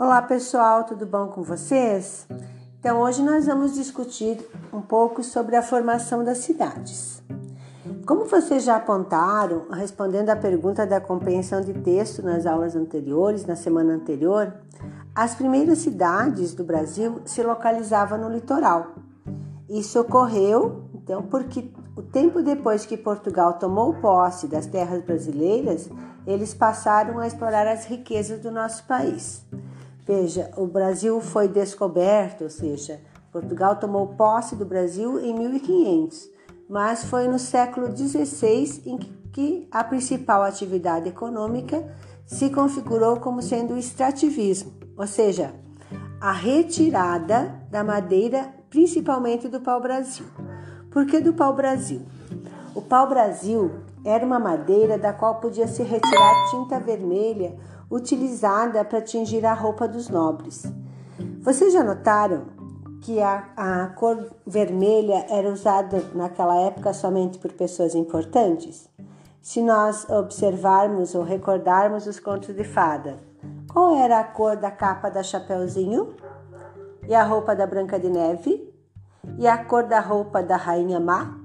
Olá pessoal, tudo bom com vocês? Então hoje nós vamos discutir um pouco sobre a formação das cidades. Como vocês já apontaram, respondendo à pergunta da compreensão de texto nas aulas anteriores, na semana anterior, as primeiras cidades do Brasil se localizavam no litoral. Isso ocorreu, então, porque o tempo depois que Portugal tomou posse das terras brasileiras, eles passaram a explorar as riquezas do nosso país. Veja, o Brasil foi descoberto, ou seja, Portugal tomou posse do Brasil em 1500, mas foi no século XVI em que a principal atividade econômica se configurou como sendo o extrativismo, ou seja, a retirada da madeira, principalmente do pau-brasil. Por que do pau-brasil? O pau-brasil era uma madeira da qual podia se retirar tinta vermelha utilizada para tingir a roupa dos nobres. Vocês já notaram que a, a cor vermelha era usada naquela época somente por pessoas importantes? Se nós observarmos ou recordarmos os contos de fada, qual era a cor da capa da Chapeuzinho? E a roupa da Branca de Neve? E a cor da roupa da Rainha Má?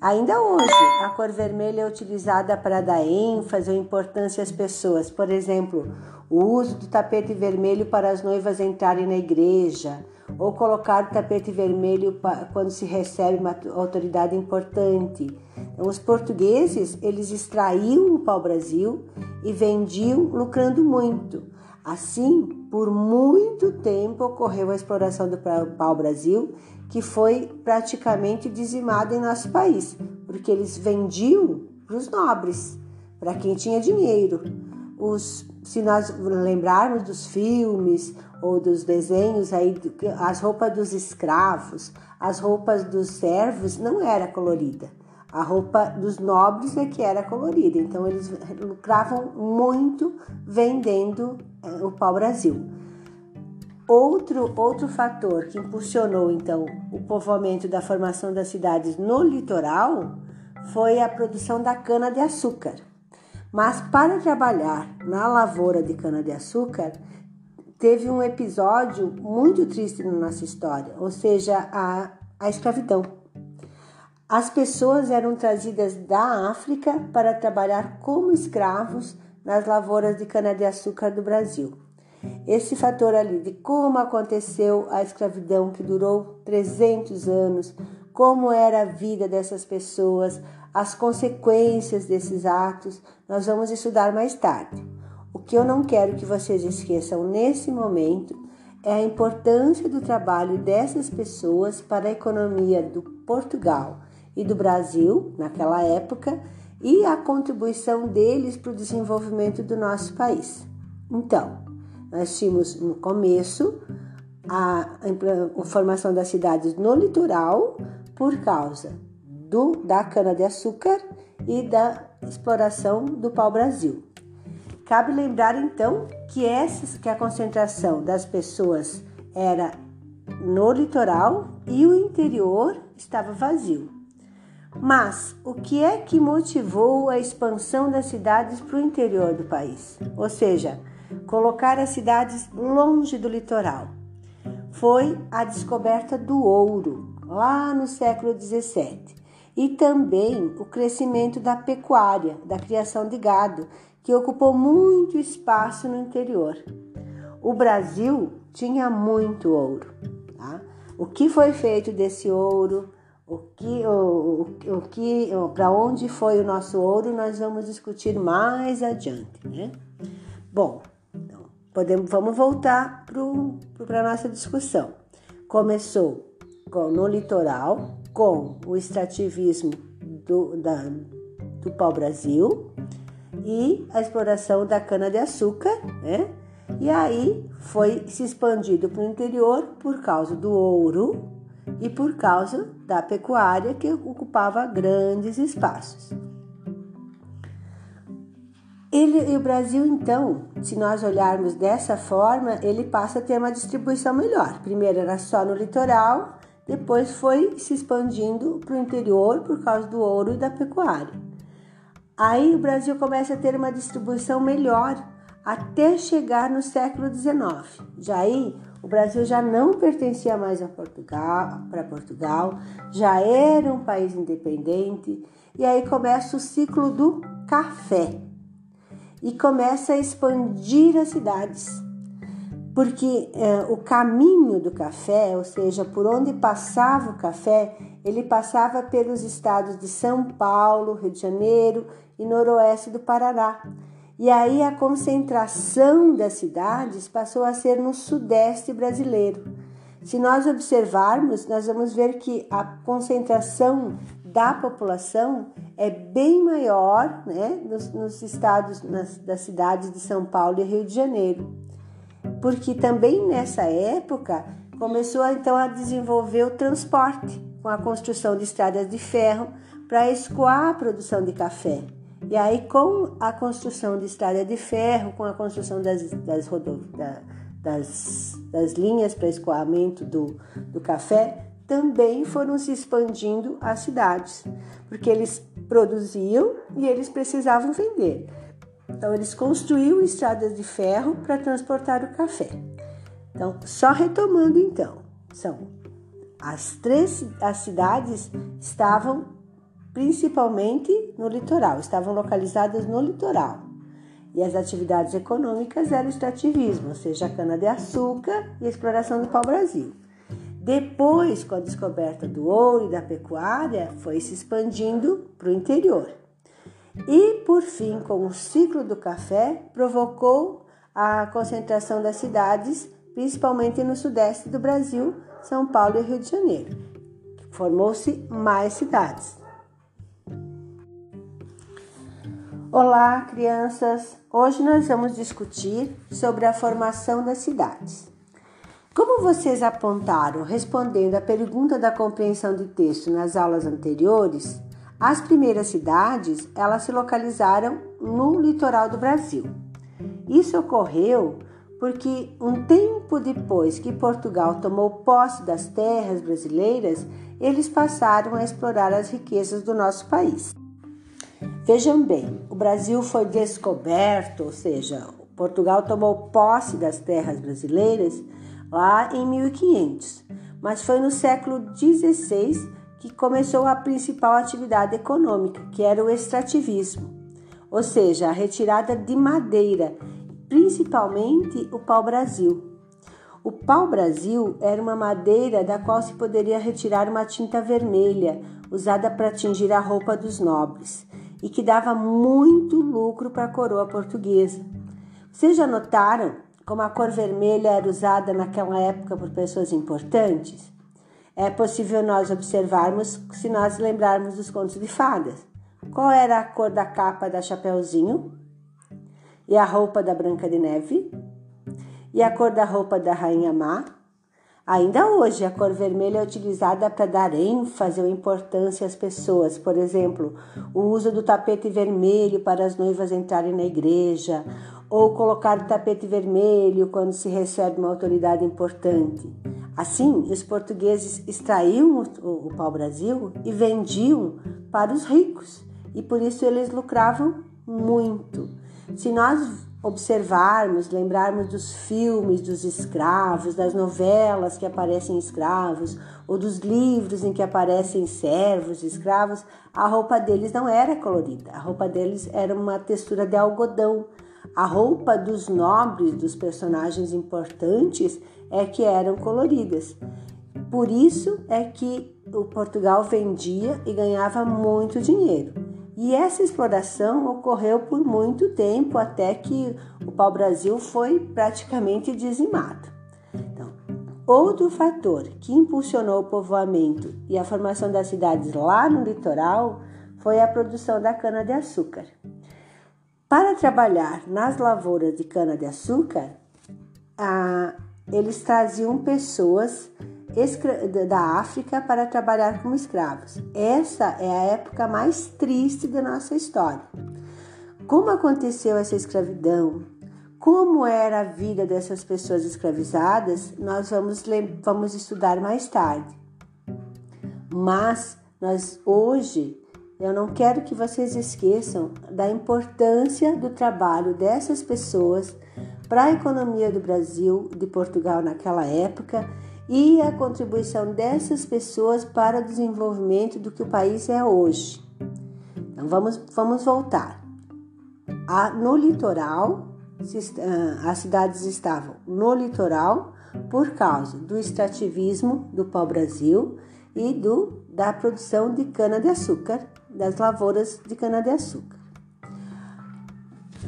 Ainda hoje, a cor vermelha é utilizada para dar ênfase ou importância às pessoas. Por exemplo, o uso do tapete vermelho para as noivas entrarem na igreja, ou colocar tapete vermelho quando se recebe uma autoridade importante. Então, os portugueses, eles extraíam o pau-brasil e vendiam lucrando muito. Assim, por muito tempo ocorreu a exploração do pau-brasil que foi praticamente dizimado em nosso país, porque eles vendiam para os nobres, para quem tinha dinheiro. Os, se nós lembrarmos dos filmes ou dos desenhos aí, as roupas dos escravos, as roupas dos servos não era colorida. A roupa dos nobres é que era colorida, então eles lucravam muito vendendo eh, o pau-brasil. Outro, outro fator que impulsionou então o povoamento da formação das cidades no litoral foi a produção da cana-de-açúcar. Mas para trabalhar na lavoura de cana-de-açúcar, teve um episódio muito triste na nossa história, ou seja, a, a escravidão. As pessoas eram trazidas da África para trabalhar como escravos nas lavouras de cana-de-açúcar do Brasil. Esse fator ali de como aconteceu a escravidão que durou 300 anos, como era a vida dessas pessoas, as consequências desses atos, nós vamos estudar mais tarde. O que eu não quero que vocês esqueçam nesse momento é a importância do trabalho dessas pessoas para a economia do Portugal e do Brasil naquela época e a contribuição deles para o desenvolvimento do nosso país. Então, nós tínhamos no começo a, a formação das cidades no litoral por causa do, da cana-de-açúcar e da exploração do pau-brasil. Cabe lembrar então que, essas, que a concentração das pessoas era no litoral e o interior estava vazio. Mas o que é que motivou a expansão das cidades para o interior do país? Ou seja, colocar as cidades longe do litoral. Foi a descoberta do ouro, lá no século XVII, e também o crescimento da pecuária, da criação de gado, que ocupou muito espaço no interior. O Brasil tinha muito ouro. Tá? O que foi feito desse ouro? O que, o, o, o que, para onde foi o nosso ouro? Nós vamos discutir mais adiante, né? Bom, Podemos, vamos voltar para a nossa discussão. Começou com, no litoral com o extrativismo do, da, do pau-brasil e a exploração da cana-de-açúcar, né? E aí foi se expandido para o interior por causa do ouro e por causa da pecuária que ocupava grandes espaços. Ele, e o Brasil, então, se nós olharmos dessa forma, ele passa a ter uma distribuição melhor. Primeiro era só no litoral, depois foi se expandindo para o interior por causa do ouro e da pecuária. Aí o Brasil começa a ter uma distribuição melhor até chegar no século XIX. Já aí, o Brasil já não pertencia mais a Portugal, para Portugal, já era um país independente, e aí começa o ciclo do café e começa a expandir as cidades. Porque é, o caminho do café, ou seja, por onde passava o café, ele passava pelos estados de São Paulo, Rio de Janeiro e noroeste do Paraná. E aí a concentração das cidades passou a ser no sudeste brasileiro. Se nós observarmos, nós vamos ver que a concentração da população é bem maior né, nos, nos estados, nas, das cidades de São Paulo e Rio de Janeiro. Porque também nessa época começou então a desenvolver o transporte, com a construção de estradas de ferro para escoar a produção de café. E aí, com a construção de estrada de ferro, com a construção das, das, das, das linhas para escoamento do, do café, também foram se expandindo as cidades, porque eles produziam e eles precisavam vender. Então, eles construíam estradas de ferro para transportar o café. Então, só retomando, então, são as três as cidades estavam principalmente no litoral, estavam localizadas no litoral. E as atividades econômicas eram o extrativismo, ou seja, a cana-de-açúcar e a exploração do pau-brasil. Depois, com a descoberta do ouro e da pecuária, foi se expandindo para o interior. E, por fim, com o ciclo do café, provocou a concentração das cidades, principalmente no sudeste do Brasil, São Paulo e Rio de Janeiro. Formou-se mais cidades. Olá, crianças! Hoje nós vamos discutir sobre a formação das cidades. Como vocês apontaram respondendo à pergunta da compreensão de texto nas aulas anteriores, as primeiras cidades elas se localizaram no litoral do Brasil. Isso ocorreu porque um tempo depois que Portugal tomou posse das terras brasileiras, eles passaram a explorar as riquezas do nosso país. Vejam bem, o Brasil foi descoberto, ou seja, Portugal tomou posse das terras brasileiras lá em 1500, mas foi no século XVI que começou a principal atividade econômica, que era o extrativismo, ou seja, a retirada de madeira, principalmente o pau-brasil. O pau-brasil era uma madeira da qual se poderia retirar uma tinta vermelha, usada para tingir a roupa dos nobres, e que dava muito lucro para a coroa portuguesa. Vocês já notaram como a cor vermelha era usada naquela época por pessoas importantes, é possível nós observarmos se nós lembrarmos dos contos de fadas. Qual era a cor da capa da Chapeuzinho? E a roupa da Branca de Neve? E a cor da roupa da Rainha Má? Ainda hoje, a cor vermelha é utilizada para dar ênfase ou importância às pessoas. Por exemplo, o uso do tapete vermelho para as noivas entrarem na igreja, ou colocar tapete vermelho quando se recebe uma autoridade importante. Assim, os portugueses extraíam o, o pau-brasil e vendiam para os ricos, e por isso eles lucravam muito. Se nós observarmos, lembrarmos dos filmes dos escravos, das novelas que aparecem escravos, ou dos livros em que aparecem servos, escravos, a roupa deles não era colorida, a roupa deles era uma textura de algodão. A roupa dos nobres, dos personagens importantes, é que eram coloridas. Por isso é que o Portugal vendia e ganhava muito dinheiro. E essa exploração ocorreu por muito tempo até que o pau-brasil foi praticamente dizimado. Então, outro fator que impulsionou o povoamento e a formação das cidades lá no litoral foi a produção da cana-de-açúcar. Para trabalhar nas lavouras de cana-de-açúcar, eles traziam pessoas da África para trabalhar como escravos. Essa é a época mais triste da nossa história. Como aconteceu essa escravidão? Como era a vida dessas pessoas escravizadas? Nós vamos, vamos estudar mais tarde. Mas nós hoje eu não quero que vocês esqueçam da importância do trabalho dessas pessoas para a economia do Brasil, de Portugal naquela época e a contribuição dessas pessoas para o desenvolvimento do que o país é hoje. Então vamos, vamos voltar. A, no litoral, ah, as cidades estavam no litoral por causa do extrativismo do pau-brasil e do, da produção de cana-de-açúcar das lavouras de cana-de-açúcar.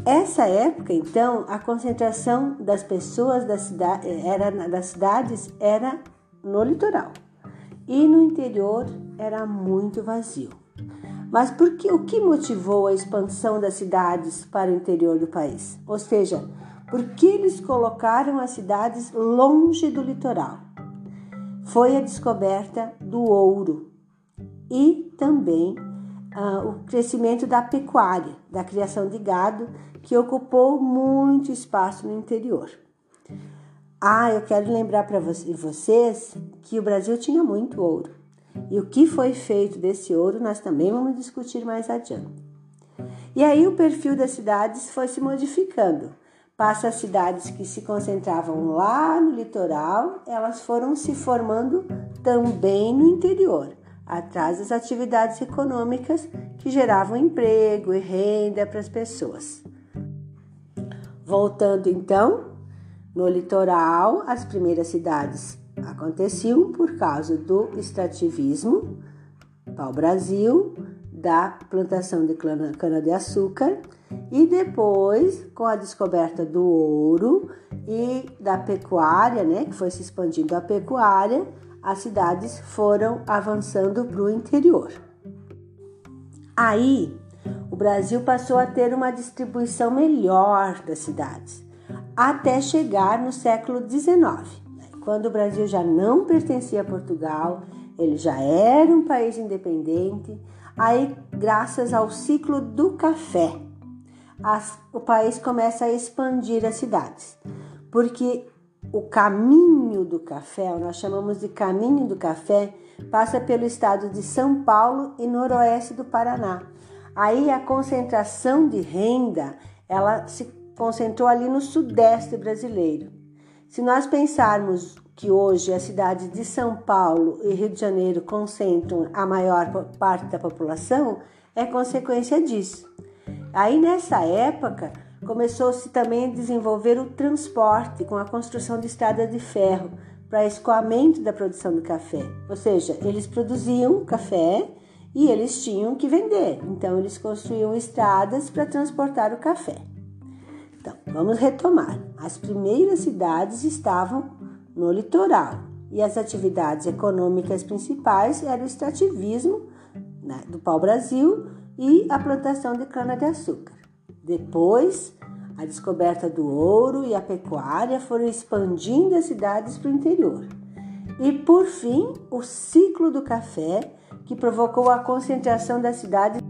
Essa época, então, a concentração das pessoas da cidade, era, das cidades era no litoral e no interior era muito vazio. Mas por que, o que motivou a expansão das cidades para o interior do país? Ou seja, por que eles colocaram as cidades longe do litoral? Foi a descoberta do ouro e também uh, o crescimento da pecuária, da criação de gado, que ocupou muito espaço no interior. Ah, eu quero lembrar para vocês que o Brasil tinha muito ouro. E o que foi feito desse ouro nós também vamos discutir mais adiante. E aí o perfil das cidades foi se modificando. Passa as cidades que se concentravam lá no litoral, elas foram se formando também no interior atrás das atividades econômicas que geravam emprego e renda para as pessoas. Voltando então, no litoral, as primeiras cidades aconteciam por causa do extrativismo, pau-brasil, da plantação de cana-de-açúcar e depois, com a descoberta do ouro e da pecuária, né, que foi se expandindo a pecuária, as cidades foram avançando para o interior. Aí, o Brasil passou a ter uma distribuição melhor das cidades, até chegar no século XIX, né? quando o Brasil já não pertencia a Portugal, ele já era um país independente. Aí, graças ao ciclo do café, as, o país começa a expandir as cidades, porque o caminho do café, nós chamamos de caminho do café, passa pelo estado de São Paulo e noroeste do Paraná. Aí a concentração de renda, ela se concentrou ali no sudeste brasileiro. Se nós pensarmos que hoje a cidade de São Paulo e Rio de Janeiro concentram a maior parte da população, é consequência disso. Aí nessa época, Começou-se também a desenvolver o transporte com a construção de estradas de ferro para escoamento da produção do café. Ou seja, eles produziam café e eles tinham que vender. Então eles construíam estradas para transportar o café. Então, vamos retomar. As primeiras cidades estavam no litoral e as atividades econômicas principais eram o extrativismo né, do pau-brasil e a plantação de cana-de-açúcar. Depois, a descoberta do ouro e a pecuária foram expandindo as cidades para o interior. E por fim, o ciclo do café, que provocou a concentração das cidades